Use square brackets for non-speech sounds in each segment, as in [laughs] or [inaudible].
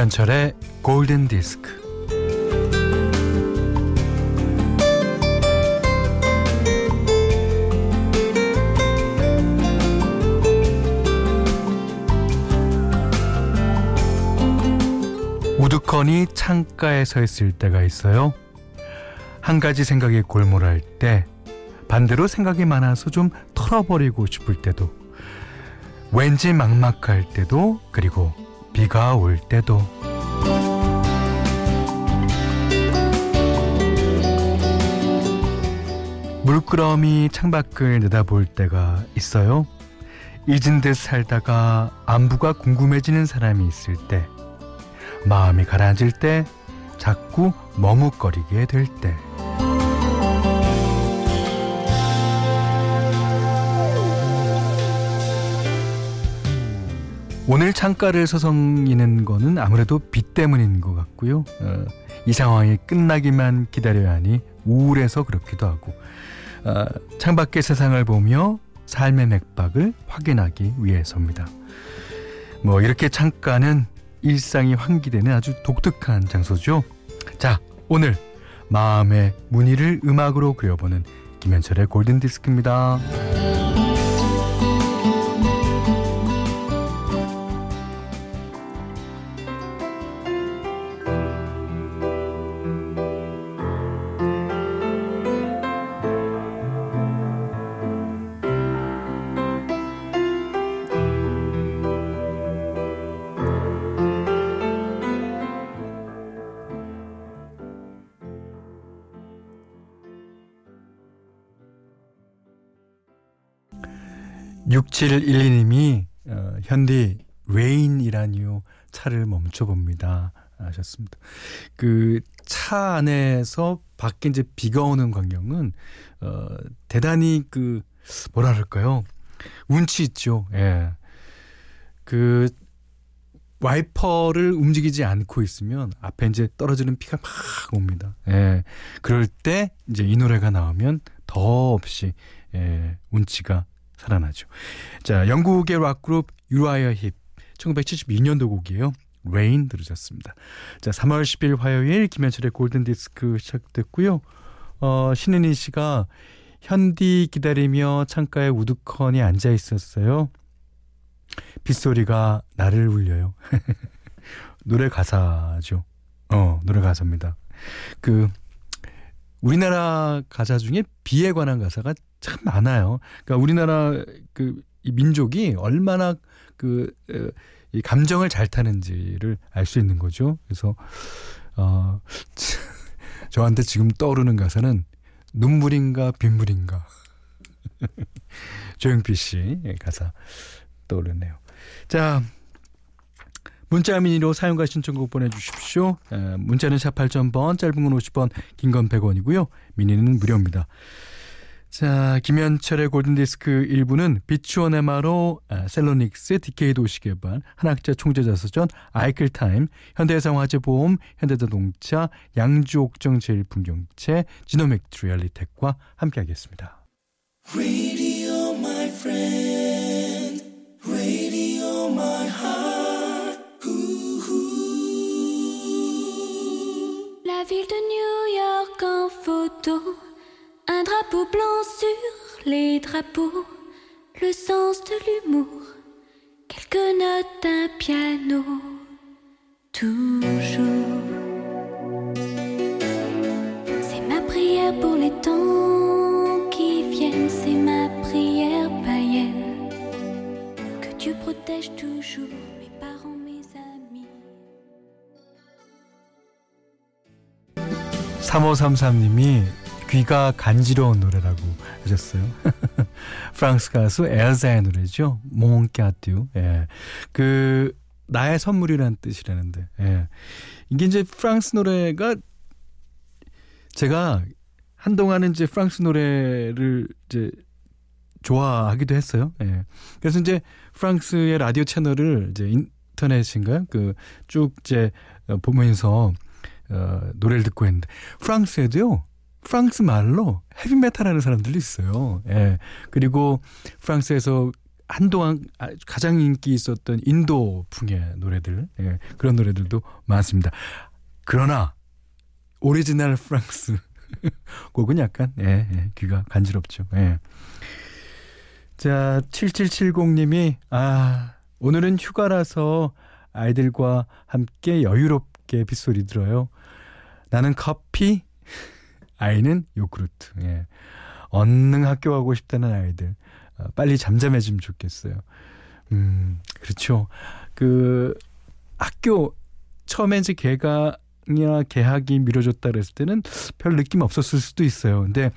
김현철의 골든 디스크. 우두커니 창가에 서 있을 때가 있어요. 한 가지 생각에 골몰할 때, 반대로 생각이 많아서 좀 털어버리고 싶을 때도, 왠지 막막할 때도, 그리고 비가 올 때도. 물끄러미 창밖을 내다볼 때가 있어요. 잊은 듯 살다가 안부가 궁금해지는 사람이 있을 때, 마음이 가라앉을 때, 자꾸 머뭇거리게 될 때. 오늘 창가를 서성이는 거는 아무래도 비 때문인 것 같고요. 어, 이 상황이 끝나기만 기다려야 하니 우울해서 그렇기도 하고 어, 창밖의 세상을 보며 삶의 맥박을 확인하기 위해서입니다. 뭐 이렇게 창가는 일상이 환기되는 아주 독특한 장소죠. 자, 오늘 마음의 무늬를 음악으로 그려보는 김현철의 골든 디스크입니다. 6712님이 어, 현디 레인이라니요 차를 멈춰봅니다 하셨습니다. 그 차 안에서 밖에 이제 비가 오는 광경은 어, 대단히 그 뭐라 그럴까요? 운치 있죠. 예. 그 와이퍼를 움직이지 않고 있으면 앞에 이제 떨어지는 비가 막 옵니다. 예. 그럴 때 이제 이 노래가 나오면 더 없이 예, 운치가 살아나죠. 자, 영국의 락그룹 유라이어 힙 1972년도 곡이에요. Rain 들으셨습니다. 자, 3월 10일 화요일 김현철의 골든 디스크 시작됐고요. 어, 신은희 씨가 현디 기다리며 창가에 우두커니 앉아 있었어요. 빗소리가 나를 울려요. [laughs] 노래 가사죠. 어, 노래 가사입니다. 그 우리나라 가사 중에 비에 관한 가사가 참 많아요. 그러니까 우리나라 그 이 민족이 얼마나 그 이 감정을 잘 타는지를 알 수 있는 거죠. 그래서 어 [laughs] 저한테 지금 떠오르는 가사는 눈물인가 빗물인가 [laughs] 조영필 씨 가사 떠오르네요. 자 문자 미니로 사용과 신청곡 보내주십시오. 에, 문자는 샵 8000번, 짧은 건 50번, 긴 건 100원이고요. 미니는 무료입니다. 자, 김현철의 골든디스크 1부는 비추원에마로 아, 셀로닉스, 디케이 도시개발, 한학자 총재자서전, 아이클타임, 현대해상화재보험, 현대자동차, 양주옥정 제일풍경채, 지노맥트 리얼리텍과 함께하겠습니다. Radio, my friend. Radio, my heart. La ville de New York en photo. Un drapeau blanc sur les drapeaux, le sens de l'humour, quelques notes d'un piano, toujours. C'est ma prière pour les temps qui viennent, c'est ma prière païenne. Que Dieu protège toujours mes parents, mes amis. 3533님이 귀가 간지러운 노래라고 하셨어요. [laughs] 프랑스 가수 엘자의 노래죠. 몽까듀. 예. 그 나의 선물이라는 뜻이라는데. 예. 이게 이제 프랑스 노래가 제가 한동안은 이제 프랑스 노래를 이제 좋아하기도 했어요. 예. 그래서 이제 프랑스의 라디오 채널을 이제 인터넷인가요? 그 쭉 이제 보면서 어, 노래를 듣고 있는데 프랑스에도요. 프랑스 말로 헤비메탈 하는 사람들도 있어요. 예. 그리고 프랑스에서 한동안 아, 가장 인기 있었던 인도풍의 노래들 예, 그런 노래들도 많습니다. 그러나 오리지널 프랑스 [laughs] 곡은 약간 예, 예, 귀가 간지럽죠. 예. 자 7770님이 아 오늘은 휴가라서 아이들과 함께 여유롭게 빗소리 들어요. 나는 커피, 아이는 요구르트. 예. 얼른 학교 가고 싶다는 아이들. 어, 빨리 잠잠해지면 좋겠어요. 음, 그렇죠. 그 학교 처음에 이제 개강이나 개학이 미뤄졌다 그랬을 때는 별 느낌 없었을 수도 있어요. 근데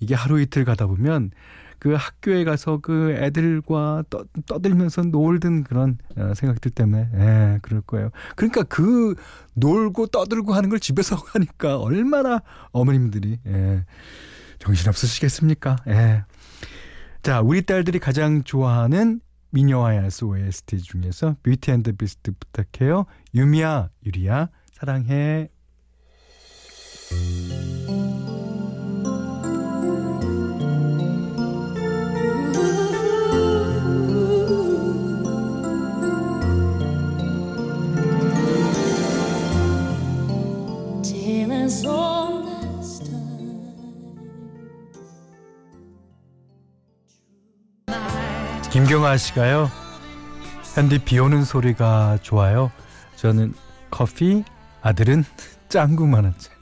이게 하루 이틀 가다 보면 그 학교에 가서 그 애들과 떠, 떠들면서 놀던 그런 어, 생각들 때문에 예, 그럴 거예요. 그러니까 그 놀고 떠들고 하는 걸 집에서 [laughs] 하니까 얼마나 어머님들이 예, 정신 없으시겠습니까? 예. 자, 우리 딸들이 가장 좋아하는 미녀와의 OST 중에서 뷰티 앤드 비스트 부탁해요. 유미야, 유리야, 사랑해. 김경아 씨가요. 현디 비 오는 소리가 좋아요. 저는 커피, 아들은 [laughs] 짱구 만화책.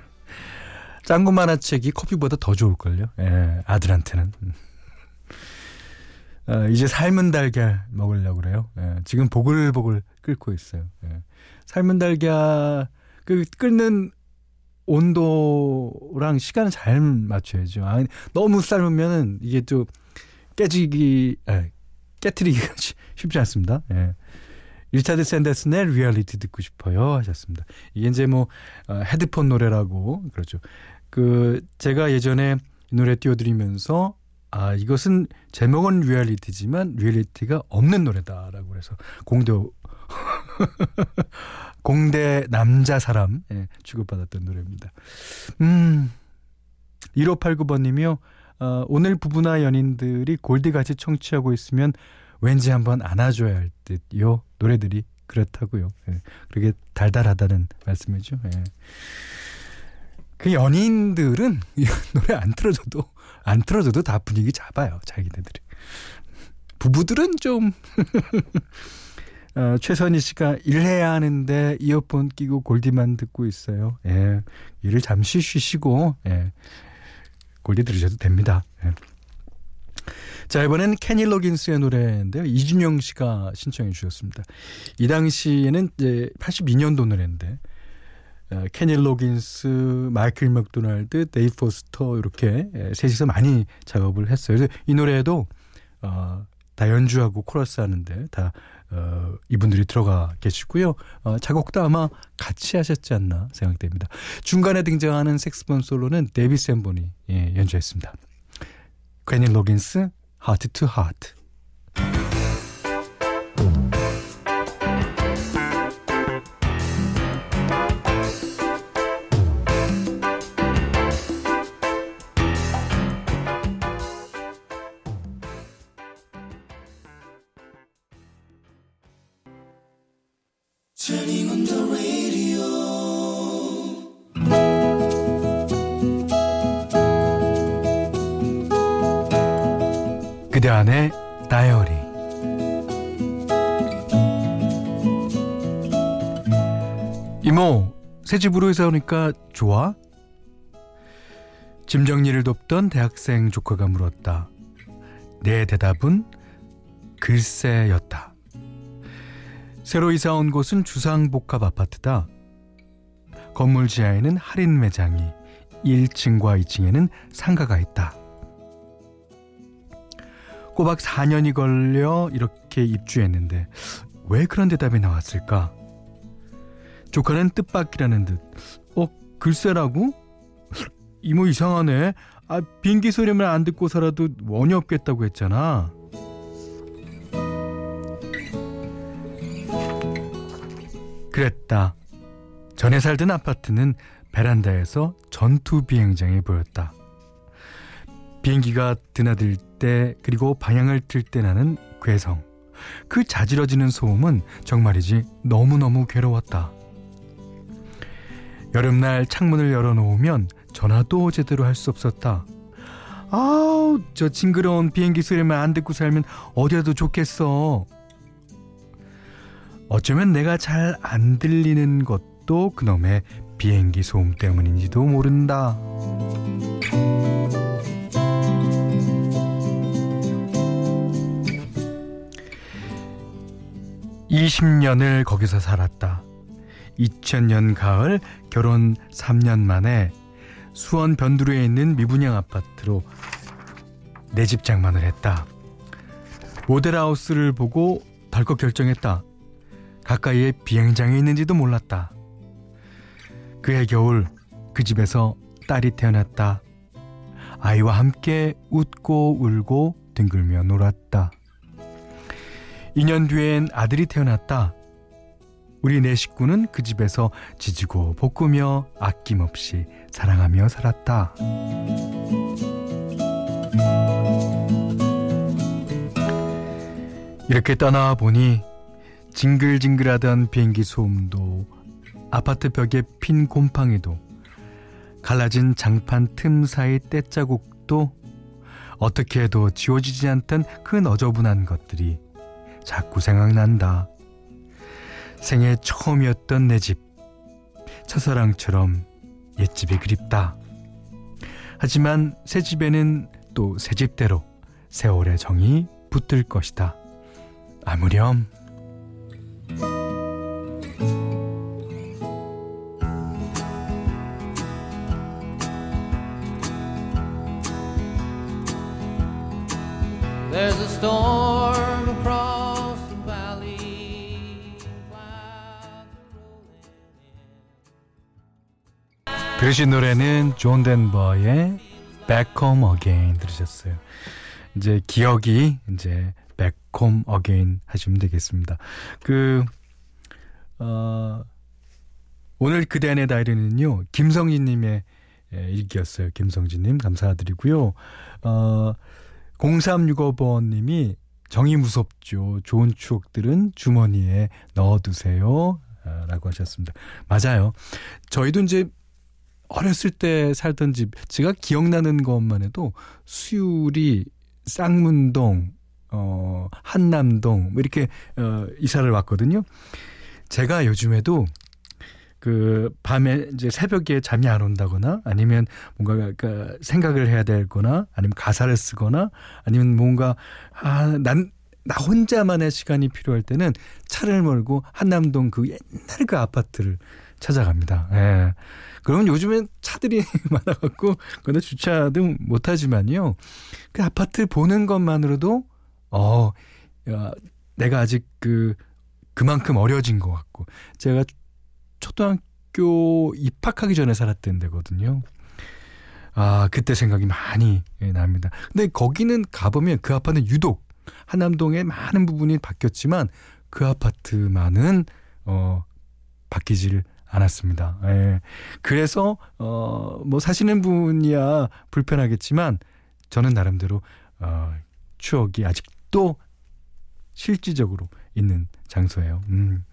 [laughs] 짱구 만화책이 커피보다 더 좋을걸요. 예, 아들한테는. [laughs] 어, 이제 삶은 달걀 먹으려고 그래요. 예, 지금 보글보글 끓고 있어요. 예. 삶은 달걀 그 끓는 온도랑 시간을 잘 맞춰야죠. 아, 너무 삶으면은 이게 또 깨지기, 에, 깨트리기가 [laughs] 쉽지 않습니다. 예. 리차드 샌더슨의 리얼리티 듣고 싶어요 하셨습니다. 이게 이제 뭐 어, 헤드폰 노래라고 그렇죠. 그 제가 예전에 이 노래 띄워드리면서 아 이것은 제목은 리얼리티지만 리얼리티가 없는 노래다라고 그래서 공대 [laughs] 공대 남자 사람 예, 취급받았던 노래입니다. 음 1589번님이요. 어, 오늘 부부나 연인들이 골디같이 청취하고 있으면 왠지 한번 안아줘야 할 듯요. 노래들이 그렇다고요. 예. 그렇게 달달하다는 말씀이죠. 예. 그 연인들은 [laughs] 노래 안 틀어줘도 안 틀어줘도 다 분위기 잡아요. 자기네들이. 부부들은 좀 [laughs] 어, 최선희 씨가 일해야 하는데 이어폰 끼고 골디만 듣고 있어요. 예. 일을 잠시 쉬시고 예. 골디 들으셔도 됩니다. 예. 자, 이번엔 케니 로긴스의 노래인데요. 이준영 씨가 신청해 주셨습니다. 이 당시에는 이제 82년도 노래인데, 어, 케니 로긴스, 마이클 맥도날드, 데이빗 포스터, 이렇게 예, 셋이서 많이 작업을 했어요. 그래서 이 노래에도, 어, 다 연주하고 코러스 하는데 다 어, 이분들이 들어가 계시고요. 어, 작곡도 아마 같이 하셨지 않나 생각됩니다. 중간에 등장하는 색스폰 솔로는 데이빗 샌본이 예, 연주했습니다. 케니 로긴스, Heart to Heart. 안의 다이어리 이모 새 집으로 이사 오니까 좋아? 짐 정리를 돕던 대학생 조카가 물었다. 내 대답은 글쎄였다. 새로 이사 온 곳은 주상복합 아파트다. 건물 지하에는 할인 매장이, 1층과 2층에는 상가가 있다. 꼬박 4년이 걸려 이렇게 입주했는데 왜 그런 대답이 나왔을까? 조카는 뜻밖이라는 듯. 어, 글쎄라고? 이모 이상하네. 아, 비행기 소리만 안 듣고 살아도 원이 없겠다고 했잖아. 그랬다. 전에 살던 아파트는 베란다에서 전투 비행장이 보였다. 비행기가 드나들 때 그리고 방향을 틀 때 나는 괴성. 그 자지러지는 소음은 정말이지 너무너무 괴로웠다. 여름날 창문을 열어놓으면 전화도 제대로 할 수 없었다. 아우, 저 징그러운 비행기 소리만 안 듣고 살면 어디라도 좋겠어. 어쩌면 내가 잘 안 들리는 것도 그놈의 비행기 소음 때문인지도 모른다. 20년을 거기서 살았다. 2000년 가을 결혼 3년 만에 수원 변두리에 있는 미분양 아파트로 내 집 장만을 했다. 모델하우스를 보고 덜컥 결정했다. 가까이에 비행장이 있는지도 몰랐다. 그해 겨울 그 집에서 딸이 태어났다. 아이와 함께 웃고 울고 뒹굴며 놀았다. 2년 뒤엔 아들이 태어났다. 우리 네 식구는 그 집에서 지지고 볶으며 아낌없이 사랑하며 살았다. 이렇게 떠나와 보니 징글징글하던 비행기 소음도 아파트 벽에 핀 곰팡이도 갈라진 장판 틈 사이 떼자국도 어떻게 해도 지워지지 않던 그 너저분한 것들이 자꾸 생각난다. 생애 처음이었던 내 집. 첫사랑처럼 옛집이 그립다. 하지만 새 집에는 또 새 집대로 세월의 정이 붙을 것이다. 아무렴. There's a storm across 그러신 노래는 존 덴버의 Back Home Again 들으셨어요. 이제 기억이 이제 Back Home Again 하시면 되겠습니다. 그 어, 오늘 그대 안의 다이어리는요 김성진님의 일기였어요. 김성진님 감사드리고요. 어, 0365번님이 정이 무섭죠. 좋은 추억들은 주머니에 넣어두세요. 아, 라고 하셨습니다. 맞아요. 저희도 이제 어렸을 때 살던 집, 제가 기억나는 것만 해도 수율이 쌍문동, 어, 한남동, 뭐 이렇게, 어, 이사를 왔거든요. 제가 요즘에도 그 밤에 이제 새벽에 잠이 안 온다거나 아니면 뭔가 그 생각을 해야 되거나 아니면 가사를 쓰거나 아니면 뭔가 아난 나 혼자만의 시간이 필요할 때는 차를 몰고 한남동 그 옛날 그 아파트를 찾아갑니다. 예. 그러면 요즘엔 차들이 [laughs] 많아갖고 근데 주차도 못하지만요. 그 아파트 보는 것만으로도 어 야, 내가 아직 그 그만큼 어려진 것 같고 제가 초등학교 입학하기 전에 살았던 데거든요. 아, 그때 생각이 많이 납니다. 근데 거기는 가보면 그 아파트는 유독 한남동의 많은 부분이 바뀌었지만 그 아파트만은 어 바뀌지를 않았습니다. 예. 그래서 어뭐 사시는 분이야 불편하겠지만 저는 나름대로 어 추억이 아직도 실질적으로 있는 장소예요. 음.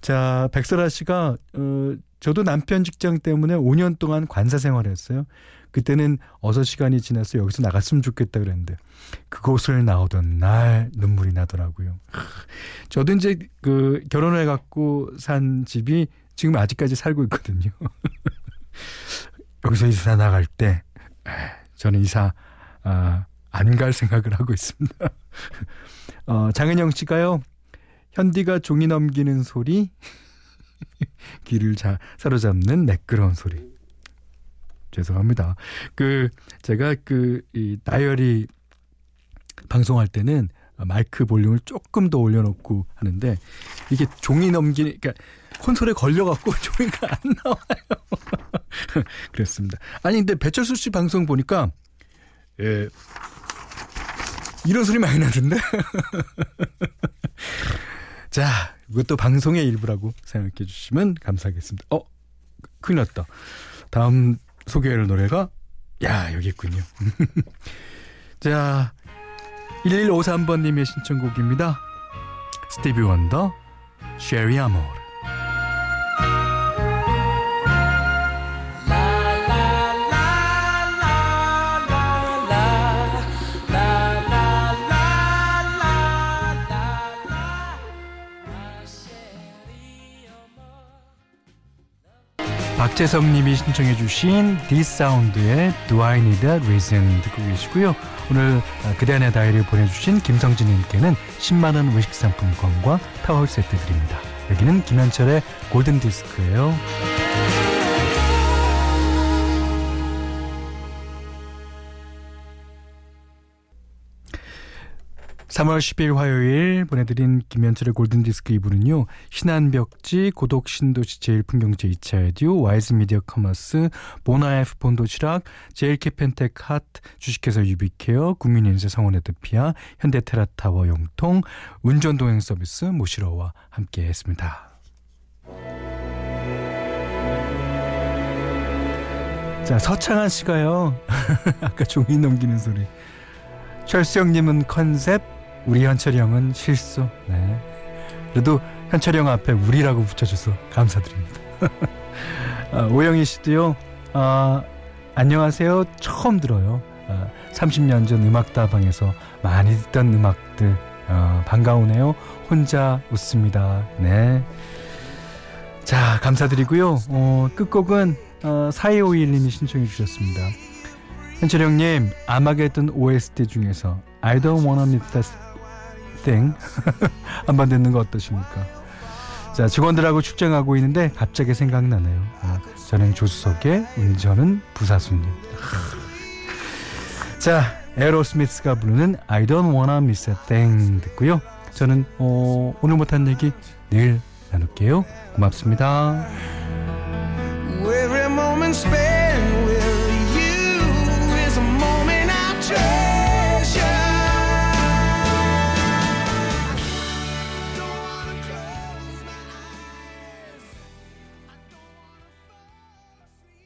자, 백설아 씨가 어 저도 남편 직장 때문에 5년 동안 관사 생활을 했어요. 그때는 어서 시간이 지나서 여기서 나갔으면 좋겠다 그랬는데 그곳을 나오던 날 눈물이 나더라고요. 저도 이제 그 결혼을 갖고 산 집이 지금 아직까지 살고 있거든요. [laughs] 여기서 이사 나갈 때 저는 이사 아, 안 갈 생각을 하고 있습니다. [laughs] 어, 장은영 씨가요. 현디가 종이 넘기는 소리, [laughs] 귀를 자, 사로잡는 매끄러운 소리. 죄송합니다. 그 제가 그이 다이어리 방송할 때는 마이크 볼륨을 조금 더 올려놓고 하는데 이게 종이 넘기는 그러니까 콘솔에 걸려갖고 [laughs] 종이가 안 나와요. [laughs] 그랬습니다. 아니 근데 배철수 씨 방송 보니까 예 이런 소리 많이 나던데. [laughs] 자, 이것도 방송의 일부라고 생각해 주시면 감사하겠습니다. 어, 큰일 났다. 다음 소개할 노래가 야, 여기 있군요. [laughs] 자, 1153번님의 신청곡입니다. 스티비 원더, 쉐리 아모르. 박재성님이 신청해주신 D'Sound의 Do I Need a Reason 듣고 계시고요. 오늘 그대 안의 다이어리를 보내주신 김성진님께는 10만원 외식 상품권과 타월 세트 드립니다. 여기는 김현철의 골든 디스크예요. 3월 10일 화요일 보내드린 김현철의 골든디스크 2부는요. 신한벽지, 고덕신도시 제일풍경채 2차 에듀, 와이즈미디어 커머스, 모나에프 본도시락, 제일케펜텍 핫, 주식회사 유비케어, 국민인세 성원에드피아, 현대테라타워 영통, 운전동행 서비스 모시러와 함께 했습니다. 자, 서창한 씨가요. [laughs] 아까 종이 넘기는 소리. 철수형님은 컨셉, 우리 현철이 형은 실수. 네. 그래도 현철이 형 앞에 우리라고 붙여줘서 감사드립니다. [laughs] 아, 오영희 씨도요. 아, 안녕하세요. 처음 들어요. 아, 30년 전 음악다방에서 많이 듣던 음악들 아, 반가우네요. 혼자 웃습니다. 네. 자, 감사드리고요. 어, 끝곡은 어, 4251님이 신청해 주셨습니다. 현철 형님, 아마겟돈 OST 중에서 I don't wanna miss that [laughs] 한번 듣는 거 어떠십니까? 자, 직원들하고 출장하고 있는데 갑자기 생각나네요. 아, 저는 조수석에 운전은 부사수님. 자, 에로스미스가 부르는 I don't wanna miss a thing 듣고요. 저는 어, 오늘 못한 얘기 내일 나눌게요. 고맙습니다.